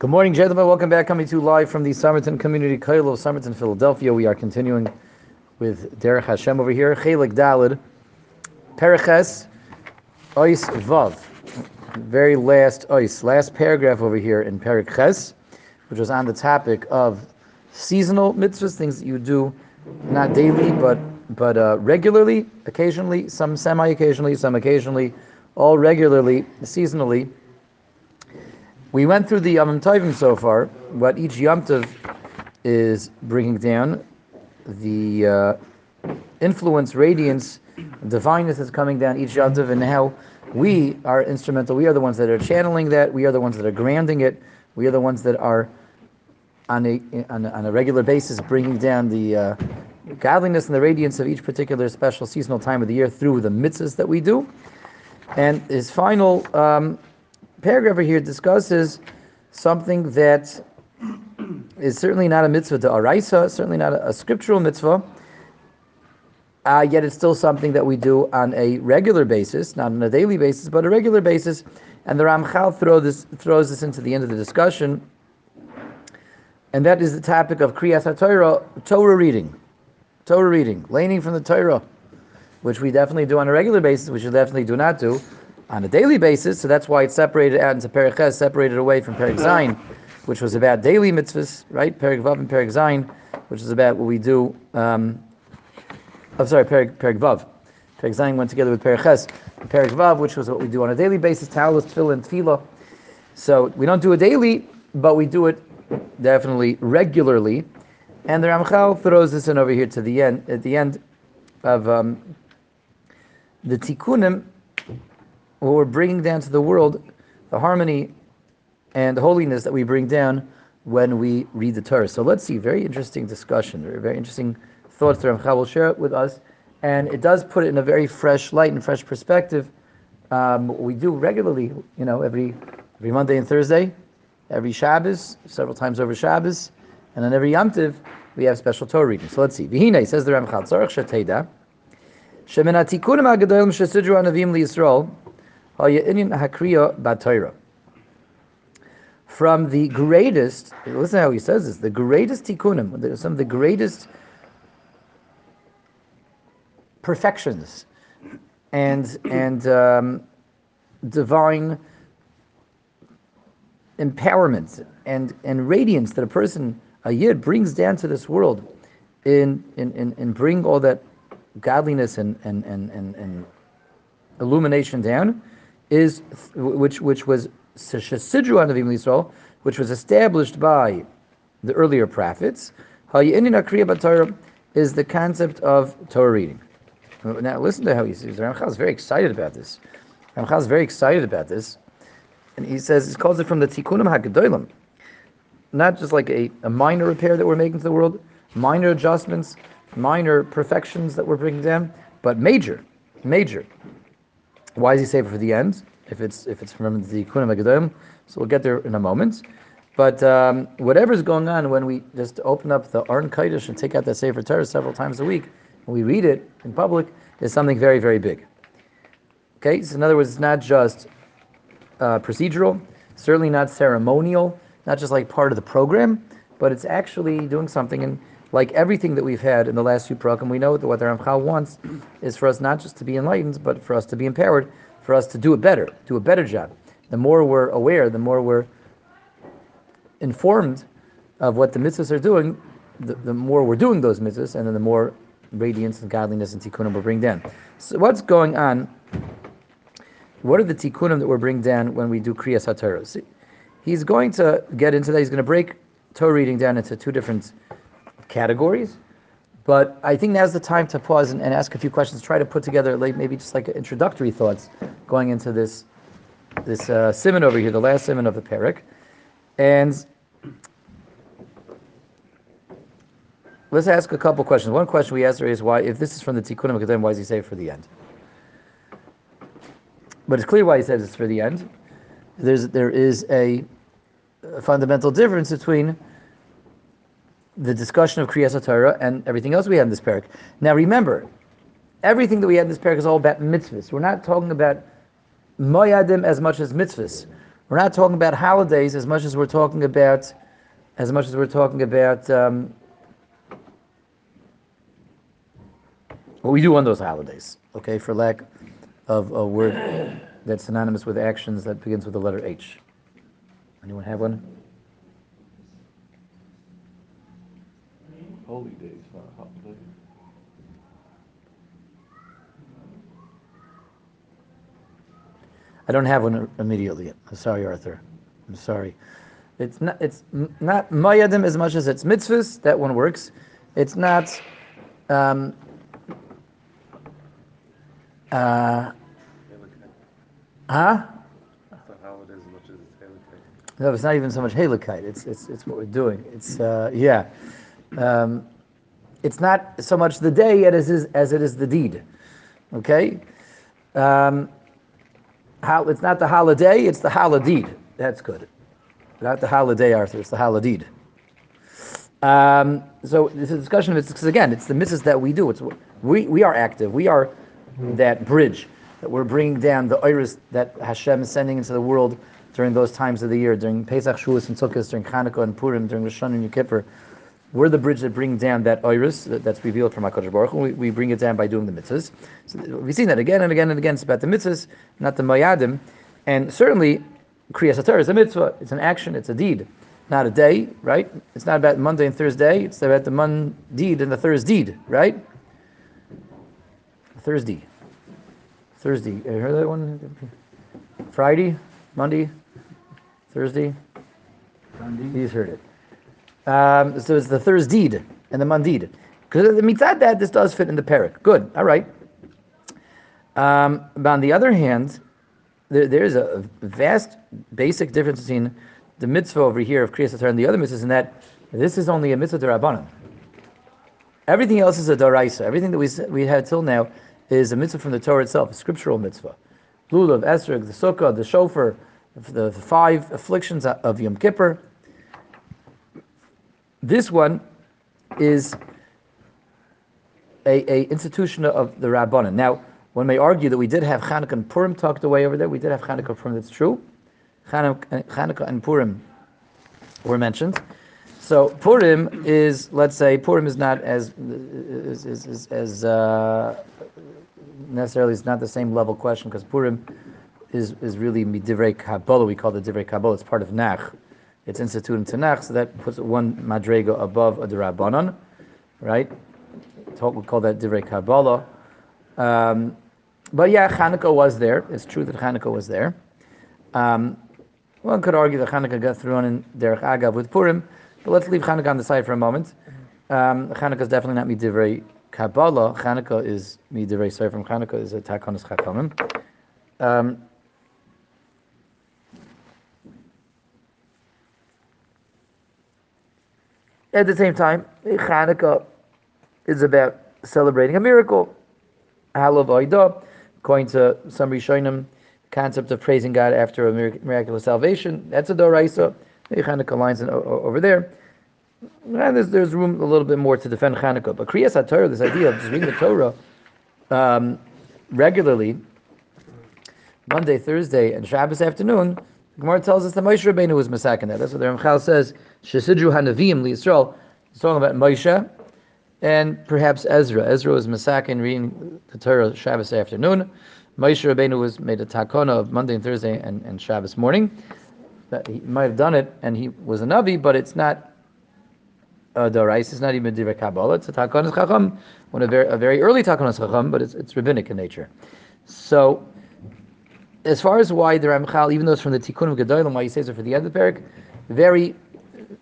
Good morning, gentlemen. Welcome back. Coming to you live from the Somerton Community Koil of Somerton, Philadelphia. We are continuing with Derech Hashem over here. Chelik Dalid, Periches, Ois Vav. Very last Ois, last paragraph over here in Periches, which was on the topic of seasonal mitzvahs, things that you do not daily, but but uh, regularly, occasionally, some semi-occasionally, some occasionally, all regularly, seasonally we went through the Yom Tovim so far, what each Yom Tov is bringing down, the uh, influence, radiance, divineness is coming down each Yom Tov, and how we are instrumental. We are the ones that are channeling that. We are the ones that are granting it. We are the ones that are on a on a, on a regular basis bringing down the uh, godliness and the radiance of each particular special seasonal time of the year through the mitzvahs that we do. And his final um, paragraph over here discusses something that is certainly not a mitzvah to araisa, certainly not a, a scriptural mitzvah, uh, yet it's still something that we do on a regular basis, not on a daily basis, but a regular basis. And the Ramchal throw this, throws this into the end of the discussion, and that is the topic of Kriyas HaTorah, Torah reading. Torah reading, laning from the Torah, which we definitely do on a regular basis, which we definitely do not do on a daily basis, so that's why it's separated out into Perek separated away from Perek Zayin, which was about daily mitzvahs, right? Perek Vav and Perek Zayin, which is about what we do. Um, I'm sorry, Perek, Perek Vav. Zayin went together with Perek Ches. Vav, which was what we do on a daily basis, Talis, Tefillah, Tefillah. So we don't do it daily, but we do it definitely regularly. And the Ramchal throws this in over here to the end, at the end of um, the Tikkunim what we're bringing down to the world, the harmony and the holiness that we bring down when we read the Torah. So let's see, very interesting discussion, very, very interesting thoughts that Ramchal will share with us. And it does put it in a very fresh light and fresh perspective. Um, we do regularly, you know, every every Monday and Thursday, every Shabbos, several times over Shabbos, and on every Yom Tiv, we have special Torah reading. So let's see. Vihine says the Ramchal, Tzarech Shateda, Shemin HaTikunim HaGadolim Shesidru Anavim LiYisrael, from the greatest, listen how he says this, the greatest tikkunim, some of the greatest perfections and and um, divine empowerment and, and radiance that a person, a yid, brings down to this world in in, in, in bring all that godliness and, and, and, and, and illumination down is which which was Sidru Anavim Yisrael, which was established by the earlier prophets. is the concept of Torah reading. Now listen to how he says. Ramchal is very excited about this. Ramchal is very excited about this, and he says he calls it from the Tikkunim Hagadolim, not just like a, a minor repair that we're making to the world, minor adjustments, minor perfections that we're bringing down, but major, major. Why is he save it for the end? If it's if it's from the Kunim Agadim, so we'll get there in a moment. But um, whatever's going on when we just open up the Arn Kaidish and take out that Sefer Torah several times a week, and we read it in public, is something very, very big. Okay, so in other words, it's not just uh, procedural, certainly not ceremonial, not just like part of the program, but it's actually doing something. And like everything that we've had in the last few program, we know that what the Ramchal wants is for us not just to be enlightened, but for us to be empowered, for us to do it better, do a better job. The more we're aware, the more we're informed of what the mitzvahs are doing, the, the more we're doing those mitzvahs, and then the more radiance and godliness and tikkunim will bring down. So what's going on? What are the tikkunim that we're bringing down when we do kriyas haTorah? He's going to get into that. He's going to break Torah reading down into two different categories. But I think now's the time to pause and, and ask a few questions. Try to put together like maybe just like introductory thoughts going into this this uh, simon over here, the last simon of the parak, and let's ask a couple questions. One question we asked is why, if this is from the Tikkunim then why does he say for the end? But it's clear why he says it's for the end. There's there is a, a fundamental difference between the discussion of Kriyas Torah and everything else we had in this parak. Now remember, everything that we had in this parak is all about mitzvahs. We're not talking about moyadim as much as mitzvahs. We're not talking about holidays as much as we're talking about, as much as we're talking about um, what we do on those holidays. Okay, for lack of a word that's synonymous with actions that begins with the letter H. Anyone have one? Holy days, not holidays. I don't have one immediately. I'm sorry, Arthur. I'm sorry. It's not. It's not mayadim as much as it's mitzvahs. That one works. It's not. Um, uh, huh? No, it's not even so much halakite. It's it's it's what we're doing. It's uh, yeah. Um, it's not so much the day yet as is as it is the deed. Okay. Um, how, it's not the holiday. It's the holiday. That's good. Not the holiday, Arthur. It's the holiday. Um, so this discussion of because again, it's the mitzvahs that we do. It's we we are active. We are that bridge that we're bringing down the iris that Hashem is sending into the world during those times of the year, during Pesach, Shavuos, and Sukkot, during Hanukkah and Purim, during Rosh Hashanah and Yom Kippur. We're the bridge that bring down that iris that, that's revealed from HaKadosh Baruch Hu. We, we bring it down by doing the mitzvahs. So we've seen that again and again and again. It's about the mitzvahs, not the mayadim. And certainly, Kriyas HaTorah is a mitzvah. It's an action. It's a deed, not a day, right? It's not about Monday and Thursday. It's about the Mon deed and the Thursday deed, right? Thursday. Thursday. You heard that one? Friday, Monday, Thursday. He's heard it. Um, so it's the Thursday and the Mandid. Because the mitzad that this does fit in the parak. Good. All right. Um, but on the other hand, there, there is a vast basic difference between the mitzvah over here of Kriyas and the other mitzvahs in that this is only a mitzvah derabanan. Everything else is a daraisa. Everything that we we had till now is a mitzvah from the Torah itself, a scriptural mitzvah. Lulav, Esrog, the Sukkah, the Shofar, the, the five afflictions of Yom Kippur. This one is a, a institution of the Rabbanan. Now, one may argue that we did have Chanukah and Purim tucked away over there. We did have Chanukah and Purim, that's true. Chanukah, Chanukah and Purim were mentioned. So Purim is, let's say, Purim is not as is, is, is, as uh, necessarily it's not the same level question because Purim is is really midivrei Kabbalah. We call it divrei Kabbalah. It's part of Nach. It's instituted in Tanakh, so that puts one madrega above a derabanan, right? We call that divrei Kabbalah. Um, but yeah, Hanukkah was there. It's true that Hanukkah was there. Um, one could argue that Hanukkah got thrown in Derech Agav with Purim, but let's leave Hanukkah on the side for a moment. Um, Hanukkah is definitely not midivrei Kabbalah. Hanukkah is midivrei sorry from Hanukkah is a takonis chachamim. Um, at the same time, Hanukkah is about celebrating a miracle. Halav according to some Rishonim, concept of praising God after a miraculous salvation. That's a Doraisa. Hanukkah lines in, over there. And there's, there's room a little bit more to defend Hanukkah. But Kriyas HaTorah, this idea of just reading the Torah um, regularly, Monday, Thursday, and Shabbos afternoon, Gemara tells us that Moshe Rabbeinu was masakin that. That's what the Ramchal says. Shesidru Hanavim liYisrael. He's talking about Moshe and perhaps Ezra. Ezra was masakin reading the Torah Shabbos afternoon. Moshe Rabbeinu was made a takona of Monday and Thursday and, and Shabbos morning. That he might have done it, and he was a navi, but it's not uh, Dorais is not even Divrei Kabbalah. It's a Takonis Chacham, one a very, a very early Takonis Chacham, but it's, it's rabbinic in nature. So, as far as why the Ramchal, even though it's from the Tikkun of Gedolim, why he says it for the end of the parak, very,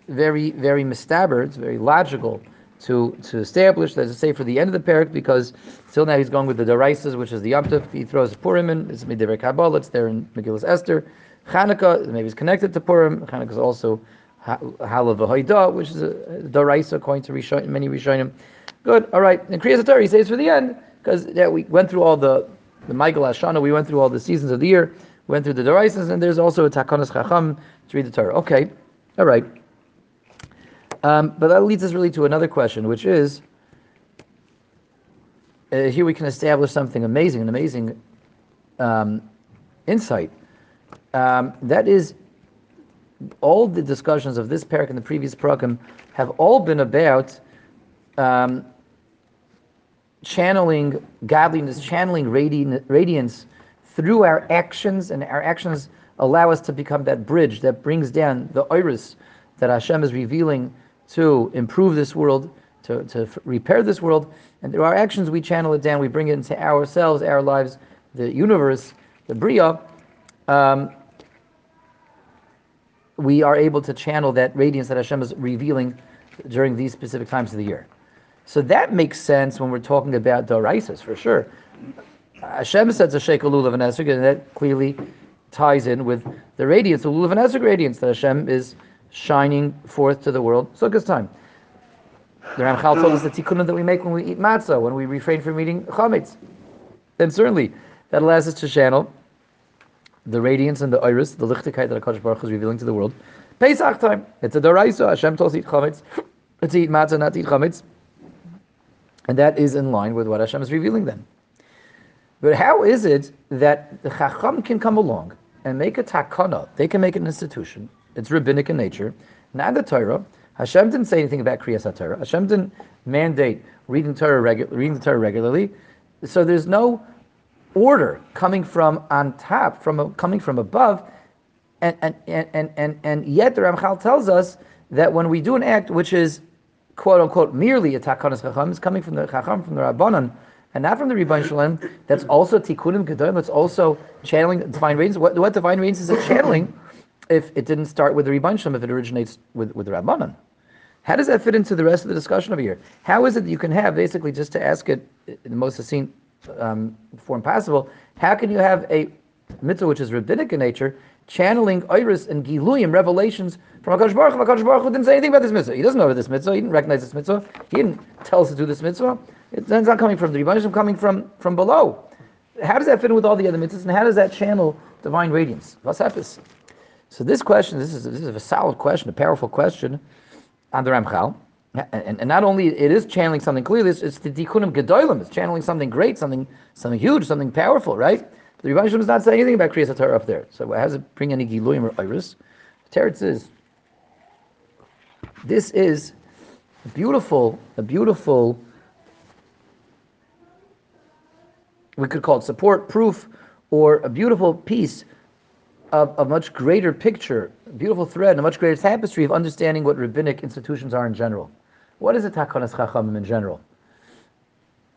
very, very mistaber. It's very logical to to establish that it's say for the end of the parak because till now he's going with the Daraisas, which is the Yom. He throws Purim in. It's Midivrei Kabbalah. It's there in Megillas Esther. Chanukah maybe it's connected to Purim. Chanukah is also Halav which is a Daraisa according to Rishon, many Rishonim. Good, all right. And Kriyas Torah, he says for the end, because yeah, we went through all the the Michael Ashana, we went through all the seasons of the year, went through the Daraisas, and there's also a Takonas Chacham to read the Torah. Okay, all right. Um, but that leads us really to another question, which is uh, here we can establish something amazing, an amazing um, insight. Um, that is all the discussions of this parak and the previous parakim have all been about um, channeling godliness, channeling radi- radiance through our actions, and our actions allow us to become that bridge that brings down the iris that Hashem is revealing to improve this world, to, to repair this world. And through our actions, we channel it down, we bring it into ourselves, our lives, the universe, the Bria. Um, we are able to channel that radiance that Hashem is revealing during these specific times of the year. So that makes sense when we're talking about Doraisis, for sure. Hashem says a shekel lulav and esrog, and that clearly ties in with the radiance, the lulav and esrog radiance that Hashem is shining forth to the world. Sukkot's time. The Ramchal told us the tikkunim that we make when we eat matzah, when we refrain from eating chametz. And certainly, that allows us to channel the radiance and the iris, the lichtigkeit that HaKadosh Baruch Hu is revealing to the world. Pesach time. It's a doraisa. Hashem tells us to eat chametz. It's to eat matzah, not to eat chametz. And that is in line with what Hashem is revealing then. But how is it that the Chacham can come along and make a takana? They can make an institution. It's rabbinic in nature. Not the Torah. Hashem didn't say anything about Kriyas Torah. Hashem didn't mandate reading Torah regu- reading the Torah regularly. So there's no order coming from on top, from a, coming from above, and and, and, and, and and yet the Ramchal tells us that when we do an act which is quote unquote merely a takanas chacham, is coming from the chacham from the rabbanon, and not from the Rebbein Shalom. That's also tikkunim gedolim. That's also channeling divine radiance. What, what divine radiance is it channeling? If it didn't start with the Rebbein Shalom, if it originates with with the rabbanon. How does that fit into the rest of the discussion over here? How is it that you can have, basically, just to ask it in the most succinct um, form possible, how can you have a mitzvah which is rabbinic in nature, channeling iris and giluyim, revelations from HaKadosh Baruch Hu? HaKadosh Baruch Hu didn't say anything about this mitzvah. He doesn't know about this mitzvah. He didn't recognize this mitzvah. He didn't tell us to do this mitzvah. It's not coming from the Rebbeinu, it's coming from, from below. How does that fit in with all the other mitzvahs, and how does that channel divine radiance? What's happens? So this question, this is, this is a solid question, a powerful question on the Ramchal. And, and not only it is channeling something clearly, it's, it's the Tikkunim Gedolim. It's channeling something great, something something huge, something powerful, right? The Rebbeinu is not saying anything about Kriyas Torah up there. So how does it bring any Giluim or Iris? Teretz is this is a beautiful, a beautiful. We could call it support, proof, or a beautiful piece of a much greater picture, a beautiful thread, a much greater tapestry of understanding what rabbinic institutions are in general. What is a takanas chachamim in general?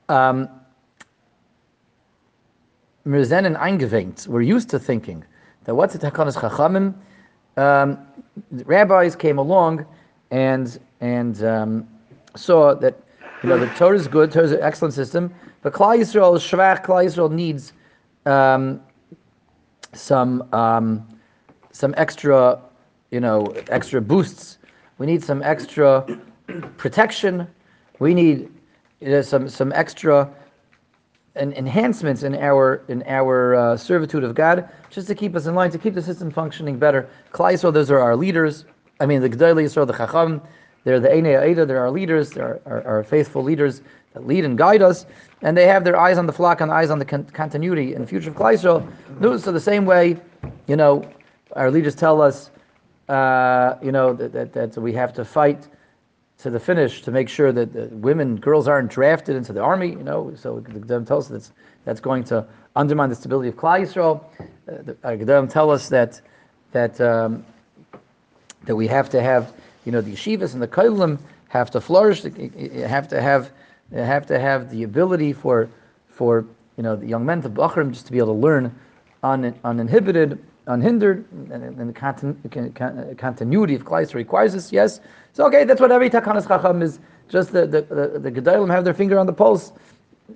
Um, wir sind eingewinkt. We're used to thinking that what's a takanas chachamim? Um, rabbis came along and and um, saw that you know the Torah is good, Torah is an excellent system, but Klal Yisrael is shvach. Klal Yisrael needs um, some um, some extra, you know, extra boosts. We need some extra protection. We need you know, some some extra enhancements in our in our uh, servitude of God, just to keep us in line, to keep the system functioning better. Klal Yisrael, those are our leaders. I mean, the Gedolei Yisrael, the Chacham, they're the Einei Aida, they're our leaders, they're our, our, faithful leaders that lead and guide us, and they have their eyes on the flock and eyes on the con- continuity and future of Klal Yisrael. So the same way, you know, our leaders tell us, uh, you know, that, that, that we have to fight to the finish to make sure that women, girls aren't drafted into the army, you know, so the Gedolim tells us that's, that's going to undermine the stability of Klal Yisrael. Uh, the Gedolim tell us that, that um, that we have to have, you know, the yeshivas and the kolim have to flourish, have to have, have to have the ability for, for you know, the young men, the bachrim, just to be able to learn un, uninhibited, unhindered, and, and the continu, continuity of Kleist requires this. Yes, so okay, that's what every takanas chacham is. Just the the the, the gedolim have their finger on the pulse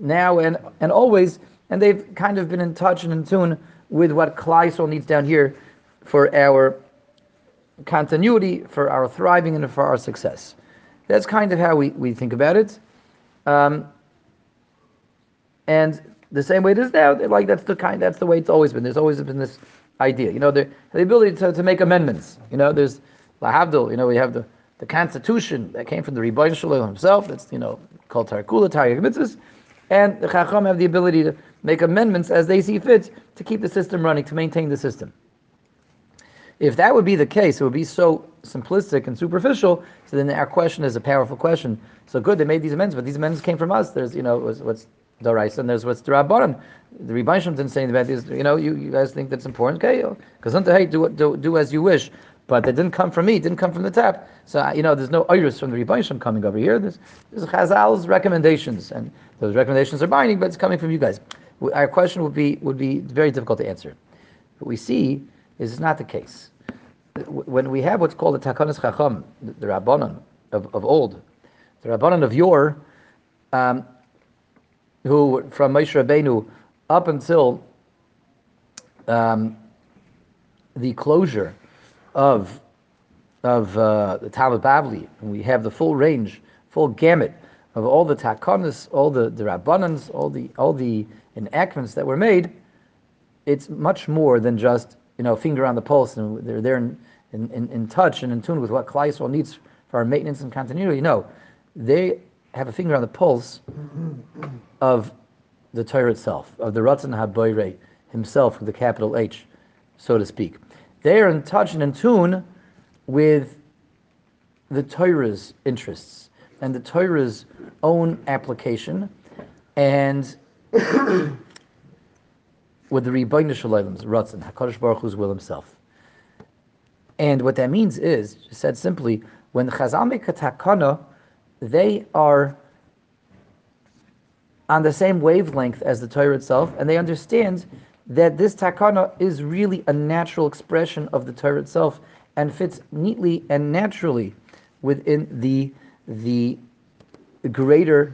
now and and always, and they've kind of been in touch and in tune with what Kleist needs down here for our continuity, for our thriving, and for our success. That's kind of how we, we think about it. Um, and the same way it is now, like that's the kind, that's the way it's always been. There's always been this idea, you know, the, the ability to, to make amendments. You know, there's lahavdil. You know, we have the, the Constitution that came from the Rebbein Shalom himself. That's you know called Tarkula, Taryag Mitzvahs, and the Chacham have the ability to make amendments as they see fit to keep the system running, to maintain the system. If that would be the case, it would be so simplistic and superficial. So then our question is a powerful question. So good, they made these amendments, but these amendments came from us. There's, you know, was, what's Dorais and there's what's the Rabbanon. The Rebbeinu didn't say anything about these. You know, you, you guys think that's important, okay? Because hey, do, do do as you wish. But it didn't come from me. It didn't come from the tap. So you know, there's no iris from the Rebbeinu coming over here. There's, there's Chazal's recommendations, and those recommendations are binding, but it's coming from you guys. Our question would be would be very difficult to answer. What we see is not the case. When we have what's called the Takanas Chacham, the Rabbanon of, of old, the Rabbanon of yore, um, who from Moshe Rabbeinu up until um, the closure of of uh, the Talmud Bavli, and we have the full range, full gamut of all the takanas, all the, the rabbanans, all the all the enactments that were made. It's much more than just you know finger on the pulse, and they're there in, in, in, in touch and in tune with what Klai needs for our maintenance and continuity. No, they have a finger on the pulse of the Torah itself, of the Ratzon HaBoire himself with the capital H, so to speak. They are in touch and in tune with the Torah's interests and the Torah's own application and with the Rebbeinu Shalom's Ratzon, HaKadosh Baruch Hu's will himself. And what that means is, said simply, when Chazal make a takana, they are on the same wavelength as the Torah itself, and they understand that this takana is really a natural expression of the Torah itself and fits neatly and naturally within the the greater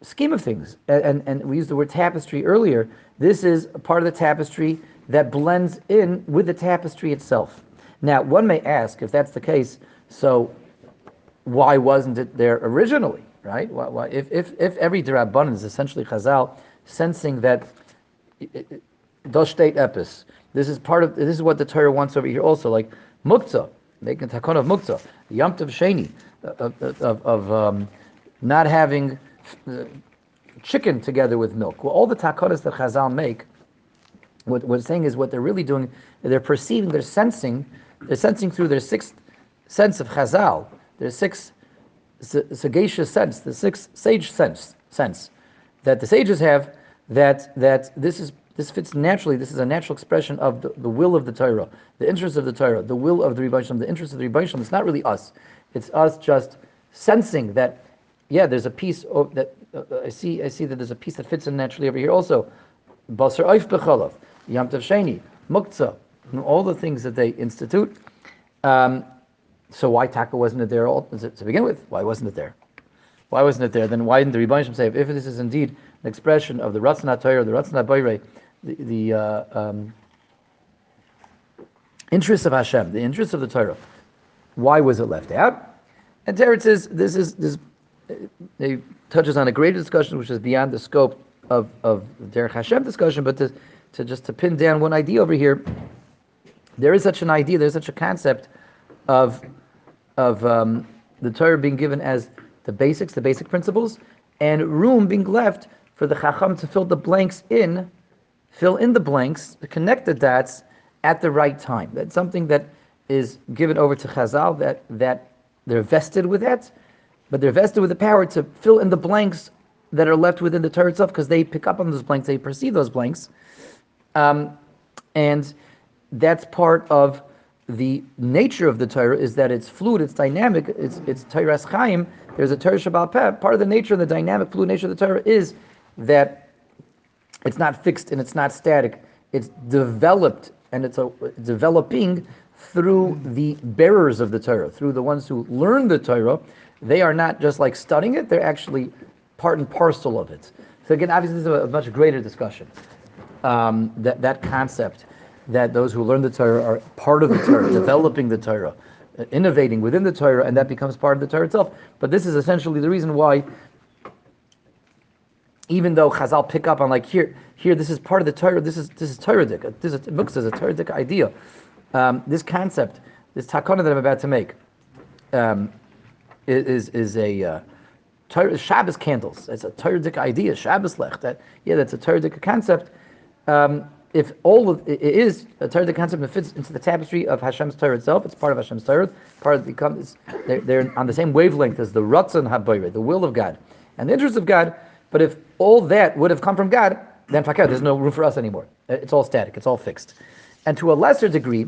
scheme of things. And, and, and we used the word tapestry earlier. This is a part of the tapestry that blends in with the tapestry itself. Now, one may ask if that's the case, so why wasn't it there originally, right? Why, why, if, if, if every Dirabban is essentially Chazal sensing that those state epis, this is part of, this is what the Torah wants over here also, like muktzah, making takon of muktzah, yom tov sheni, of, of, of um, not having uh, chicken together with milk. Well, all the takonas that Chazal make, what we're saying is what they're really doing, they're perceiving, they're sensing, they're sensing through their sixth sense of Chazal, their six sagacious sense, the six sage sense, sense that the sages have, that that this is this fits naturally. This is a natural expression of the, the will of the Torah, the interest of the Torah, the will of the Rebbeinu, the interest of the Rebbeinu. It's not really us. It's us just sensing that, yeah, there's a piece of, that uh, I see. I see that there's a piece that fits in naturally over here also. Basar oif bechalav, yam sheni, muktzah, all the things that they institute. Um, so why taka wasn't it there all, to begin with? Why wasn't it there? Why wasn't it there? Then why didn't the Rebbeinu say, if this is indeed an expression of the Ratzon Torah, the Ratzon Boire, the, the uh, um, interest of Hashem, the interest of the Torah, why was it left out? And Teretz says this is this. It touches on a greater discussion which is beyond the scope of of the Derech Hashem discussion, but to, to just to pin down one idea over here, there is such an idea, there's such a concept of of um, the Torah being given as the basics, the basic principles, and room being left for the Chacham to fill the blanks in, fill in the blanks, connect the dots at the right time. That's something that is given over to Chazal that that they're vested with that, but they're vested with the power to fill in the blanks that are left within the Torah itself because they pick up on those blanks, they perceive those blanks, um, and that's part of the nature of the Torah is that it's fluid, it's dynamic, it's it's Torah Chaim. There's a Torah Shabbat Peh. Part of the nature of the dynamic, fluid nature of the Torah is that it's not fixed and it's not static. It's developed and it's a developing through the bearers of the Torah, through the ones who learn the Torah. They are not just like studying it; they're actually part and parcel of it. So again, obviously, this is a much greater discussion. Um, that that concept that those who learn the Torah are part of the Torah, developing the Torah, innovating within the Torah, and that becomes part of the Torah itself. But this is essentially the reason why, even though Chazal pick up on like here, here this is part of the Torah. This is this is Torahic. This is books is a Torahic idea. Um, this concept, this takana that I'm about to make, um, is is a uh, Torah, Shabbos candles. It's a Torahic idea. Shabbos lech. That yeah, that's a Torahic concept. Um, if all of it is a Torah, the concept that fits into the tapestry of Hashem's Torah itself, it's part of Hashem's Torah. Part of the they're, they're on the same wavelength as the Ratzon Habayre, the will of God, and the interest of God. But if all that would have come from God, then fakir, there's no room for us anymore. Uh, it's all static. It's all fixed. And to a lesser degree,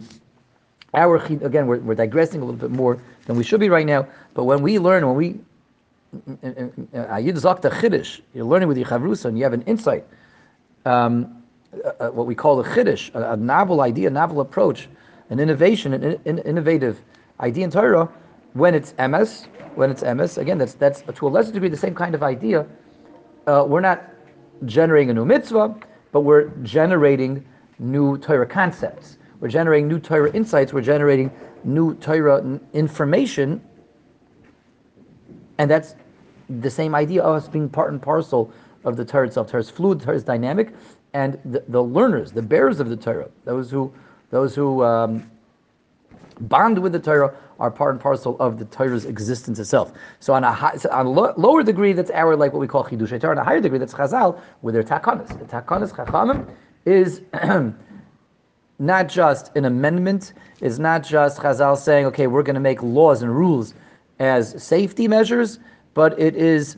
our again, we're, we're digressing a little bit more than we should be right now. But when we learn, when we uh, Chiddush, you're learning with your Chavrusa, and you have an insight. Um, uh, what we call a chiddush, a, a, novel idea, a novel approach, an innovation, an, an innovative idea in Torah, when it's emes, when it's emes, again, that's that's to a lesser degree the same kind of idea. Uh, we're not generating a new mitzvah, but we're generating new Torah concepts. We're generating new Torah insights. We're generating new Torah information, and that's the same idea of us being part and parcel of the Torah itself. Torah is fluid, Torah is dynamic, and the, the learners, the bearers of the Torah, those who those who um, bond with the Torah are part and parcel of the Torah's existence itself. So on a high, so on a lo- lower degree, that's our like what we call chidush Torah. On a higher degree, that's Chazal with their takanas. The takanas chachamim is not just an amendment. Is not just Chazal saying, okay, we're going to make laws and rules as safety measures, but it is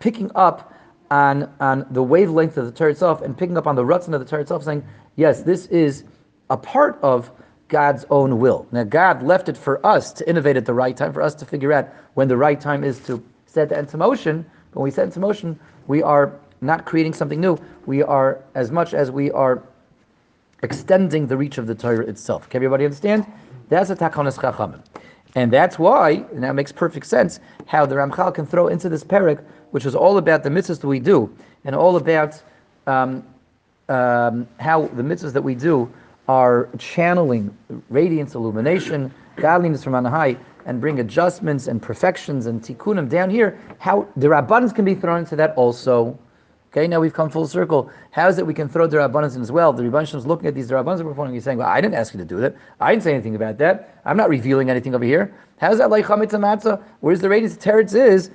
picking up on, on the wavelength of the Torah itself and picking up on the rutzin of the Torah itself, saying, yes, this is a part of God's own will. Now, God left it for us to innovate at the right time, for us to figure out when the right time is to set into motion. But when we set into motion, we are not creating something new. We are, as much as we are extending the reach of the Torah itself. Can everybody understand? That's a takonis chachamim. And that's why, and that makes perfect sense, how the Ramchal can throw into this parak which is all about the mitzvahs that we do, and all about um, um, how the mitzvahs that we do are channeling radiance, illumination, godliness from on high, and bring adjustments and perfections and tikkunim down here. How the rabbans can be thrown into that also. Okay, now we've come full circle. How is it we can throw the rabbanas in as well? The Rebbeinu is looking at these we're performing. He's saying, "Well, I didn't ask you to do that. I didn't say anything about that. I'm not revealing anything over here. How's that like chametz matzah? Where's the radiance? Teretz is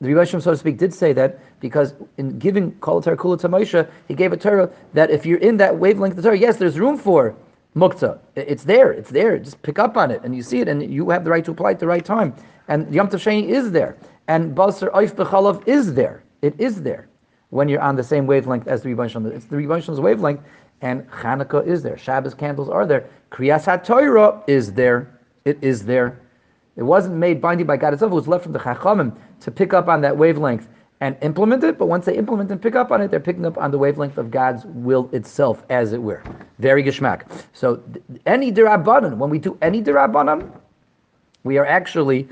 the Rebbe so to speak, did say that because in giving Kol Torah Kula to Moshe, he gave a Torah that if you're in that wavelength of Torah, yes, there's room for mukta. It's there. It's there. Just pick up on it, and you see it, and you have the right to apply it at the right time. And Yom Tov Sheni is there, and Basar Oif B'Chalav is there. It is there when you're on the same wavelength as the Rebbe It's the Rebbe wavelength, and Hanukkah is there. Shabbos candles are there. Kriyas HaTorah is there. It is there. It wasn't made binding by God itself. It was left from the Chachamim to pick up on that wavelength and implement it. But once they implement and pick up on it, they're picking up on the wavelength of God's will itself, as it were. Very geschmack. So any dirabanan, when we do any dirabanan, we are actually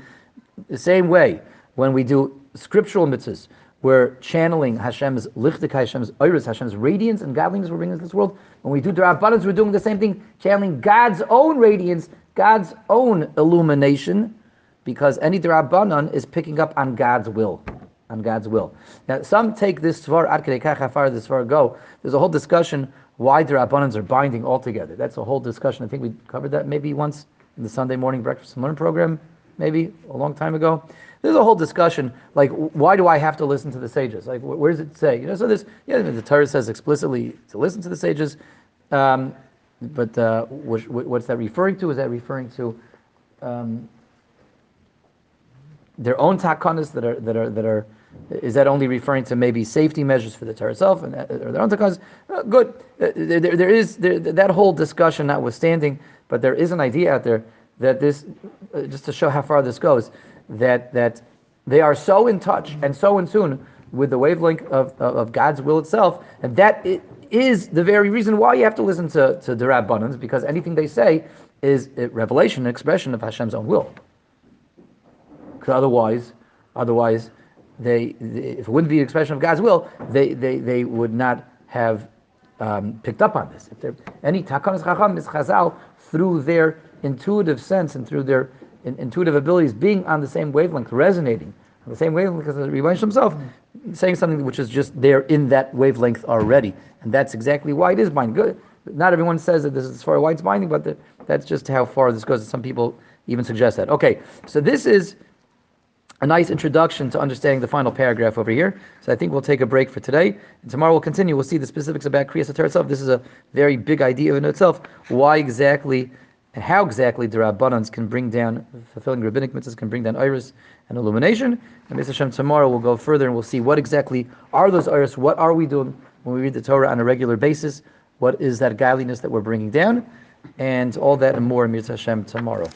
the same way when we do scriptural mitzvahs. We're channeling Hashem's lichtik, Hashem's iris, Hashem's radiance and godliness we're bringing into this world. When we do dirabanans, we're doing the same thing, channeling God's own radiance, God's own illumination, because any drabanan is picking up on God's will. On God's will. Now, some take this svar ad kach how far this svar go. There's a whole discussion why drabanans are binding altogether. That's a whole discussion. I think we covered that maybe once in the Sunday morning breakfast and learn program, maybe a long time ago. There's a whole discussion like why do I have to listen to the sages? Like where does it say? You know, so this yeah, the Torah says explicitly to listen to the sages. Um, but uh, what's that referring to? Is that referring to um, their own takanas that are that are that are is that only referring to maybe safety measures for the Torah itself and that, or their own takanas? Uh, good. Uh, there, there is there, that whole discussion notwithstanding, but there is an idea out there that this, uh, just to show how far this goes, that that they are so in touch and so in tune with the wavelength of, of, of God's will itself, and that it is the very reason why you have to listen to, to the Rabbanans, because anything they say is a revelation, an expression of Hashem's own will. Because otherwise, otherwise, they, they, if it wouldn't be an expression of God's will, they, they, they would not have um, picked up on this. If there, any takanas chacham is chazal through their intuitive sense and through their in, intuitive abilities, being on the same wavelength, resonating on the same wavelength because the Rebbe himself, saying something which is just there in that wavelength already, and that's exactly why it is binding. Good. Not everyone says that this is as far why it's binding, but the, that's just how far this goes. Some people even suggest that. Okay, so this is a nice introduction to understanding the final paragraph over here. So I think we'll take a break for today. And tomorrow we'll continue. We'll see the specifics about Kriyas Torah itself. This is a very big idea in itself. Why exactly and how exactly the Rabbanans can bring down, fulfilling rabbinic mitzvahs can bring down iris and illumination. And Mr. Hashem, tomorrow we'll go further and we'll see what exactly are those iris, what are we doing when we read the Torah on a regular basis, what is that godliness that we're bringing down, and all that and more in Mr. Hashem tomorrow.